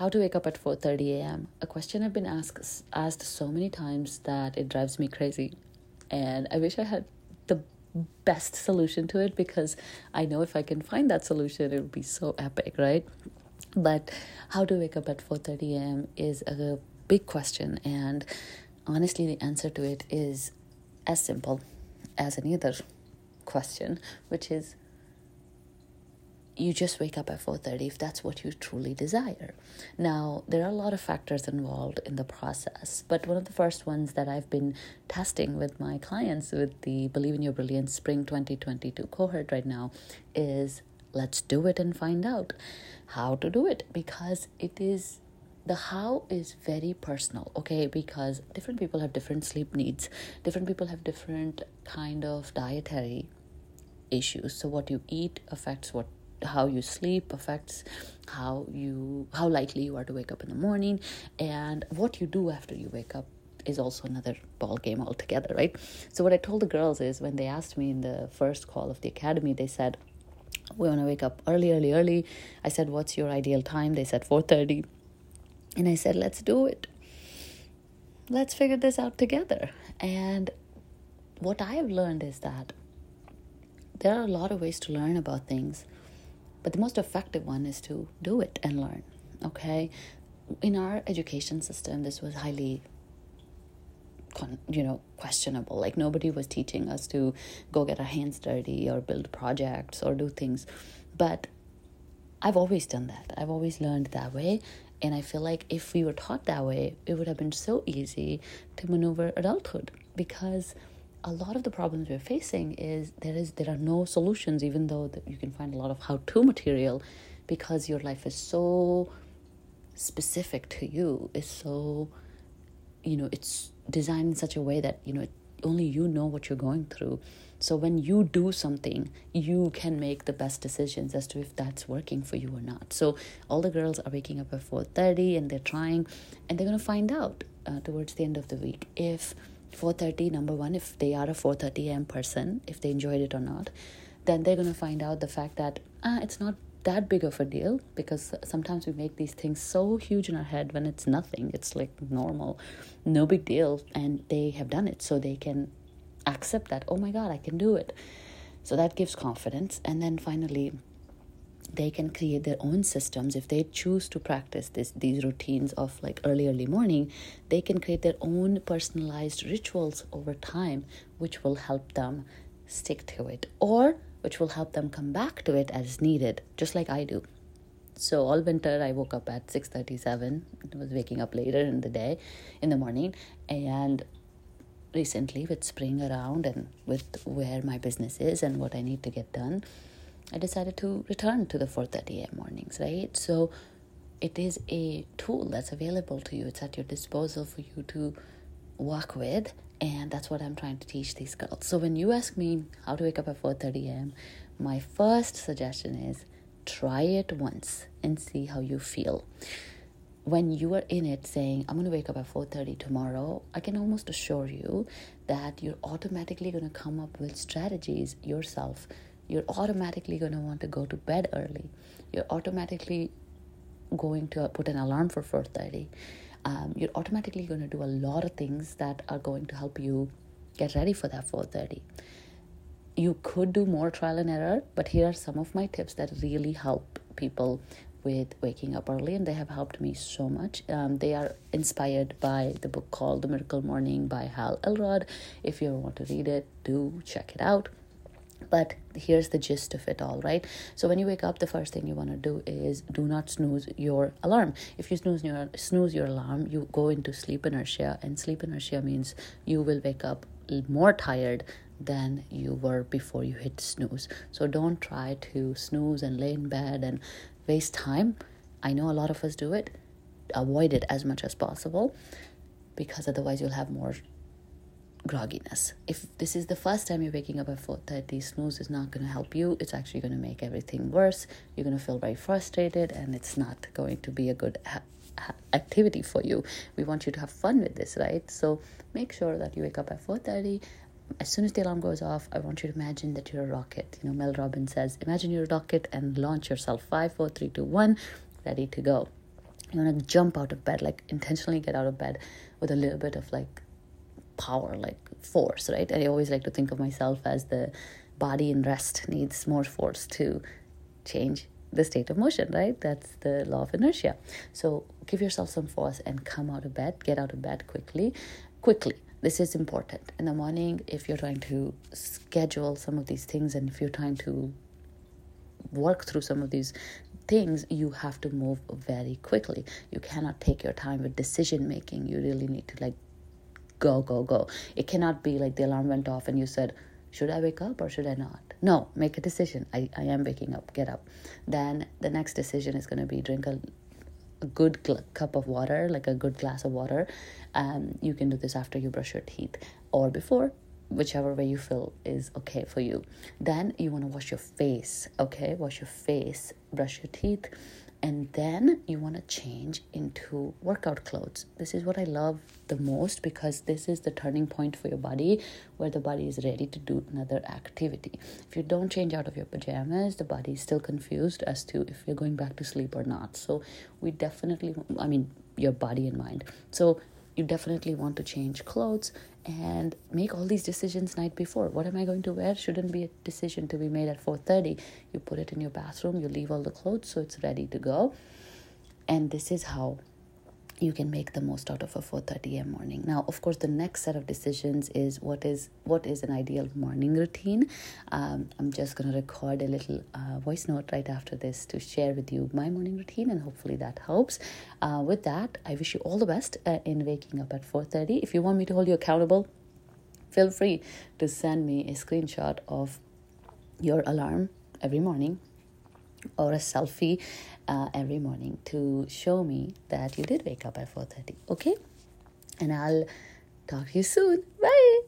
how to wake up at 4:30 a.m. A question I've been asked asked so many times that it drives me crazy. And I wish I had the best solution to it because I know if I can find that solution it would be so epic, right? But how to wake up at 4:30 a.m. is a big question and honestly the answer to it is as simple as any other question, which is you just wake up at 4.30 if that's what you truly desire. Now there are a lot of factors involved in the process but one of the first ones that i've been testing with my clients with the believe in your brilliance spring 2022 cohort right now is let's do it and find out how to do it because it is the how is very personal okay? Because different people have different sleep needs. Different people have different kind of dietary issues. So what you eat affects what how you sleep affects how you how likely you are to wake up in the morning. And what you do after you wake up is also another ball game altogether right? So what i told the girls is when they asked me in the first call of the academy they said we want to wake up early early early. I said what's your ideal time? They said 4.30 and i said let's do it. Let's figure this out together. And what i have learned is that there are a lot of ways to learn about things but the most effective one is to do it and learn. Okay? In our education system, this was highly you know questionable like nobody was teaching us to go get our hands dirty or build projects or do things but i've always done that i've always learned that way and i feel like if we were taught that way it would have been so easy to maneuver adulthood because a lot of the problems we're facing is there is there are no solutions even though you can find a lot of how to material because your life is so specific to you. Is so you know it's designed in such a way that you know only you know what you're going through. So when you do something you can make the best decisions as to if that's working for you or not. So all the girls are waking up at 4.30 and they're trying and they're going to find out uh, towards the end of the week if 4.30 number one if they are a 4.30 am person if they enjoyed it or not then they're going to find out the fact that ah, it's not that big of a deal because sometimes we make these things so huge in our head when it's nothing. It's like normal no big deal and they have done it so they can accept that oh my god i can do it. So that gives confidence. And then finally they can create their own systems. If they choose to practice this these routines of like early early morning they can create their own personalized rituals over time which will help them stick to it or which will help them come back to it as needed just like i do. So all winter i woke up at 6.37 i was waking up later in the day in the morning. And recently with spring around and with where my business is and what i need to get done I decided to return to the 4:30 a.m. mornings, right? So it is a tool that's available to you. It's at your disposal for you to work with, and that's what I'm trying to teach these girls. So when you ask me how to wake up at 4:30 a.m., my first suggestion is try it once and see how you feel. When you are in it saying, I'm going to wake up at 4:30 tomorrow, I can almost assure you that you're automatically going to come up with strategies yourself you're automatically going to want to go to bed early. You're automatically going to put an alarm for 4.30. Um, you're automatically going to do a lot of things that are going to help you get ready for that 4.30 you could do more trial and error but here are some of my tips that really help people with waking up early and they have helped me so much um, they are inspired by the book called the miracle morning by hal elrod if you want to read it do check it out but here's the gist of it all right? So when you wake up the first thing you want to do is do not snooze your alarm. If you snooze your snooze your alarm you go into sleep inertia and sleep inertia means you will wake up more tired than you were before you hit snooze. So don't try to snooze and lay in bed and waste time. I know a lot of us do it. Avoid it as much as possible because otherwise you'll have more grogginess. If this is the first time you're waking up at 4:30, snooze is not going to help you. It's actually going to make everything worse. You're going to feel very frustrated and it's not going to be a good ha- activity for you. We want you to have fun with this, right? So make sure that you wake up at 4:30. As soon as the alarm goes off, I want you to imagine that you're a rocket. You know, Mel Robbins says, "Imagine you're a rocket and launch yourself. Five, four, three, two, one, ready to go." you want to jump out of bed like intentionally get out of bed with a little bit of like power like force right? I always like to think of myself as the body in rest needs more force to change the state of motion right? That's the law of inertia. So give yourself some force and come out of bed get out of bed quickly quickly. This is important. In the morning if you're trying to schedule some of these things and if you're trying to work through some of these things, you have to move very quickly. You cannot take your time with decision making. You really need to like go, go, go. It cannot be like the alarm went off and you said, should I wake up or should I not? No, make a decision. I, I am waking up, get up. Then the next decision is going to be drink a, a good cup of water, like a good glass of water. Um, you can do this after you brush your teeth or before whichever way you feel is okay for you. Then you want to wash your face, okay? Wash your face, brush your teeth, and then you want to change into workout clothes. This is what I love the most because this is the turning point for your body where the body is ready to do another activity. If you don't change out of your pajamas, the body is still confused as to if you're going back to sleep or not. So, we definitely, I mean, your body and mind. So, you definitely want to change clothes and make all these decisions night before. What am i going to wear? Shouldn't be a decision to be made at 4.30 you put it in your bathroom you leave all the clothes so it's ready to go. And this is how you can make the most out of a 4:30 a.m. morning. Now, of course, the next set of decisions is what is what is an ideal morning routine. Um, I'm just going to record a little uh, voice note right after this to share with you my morning routine, and hopefully that helps. Uh, with that, I wish you all the best uh, in waking up at 4:30. If you want me to hold you accountable, feel free to send me a screenshot of your alarm every morning or a selfie uh, every morning to show me that you did wake up at 4.30 okay? And i'll talk to you soon. Bye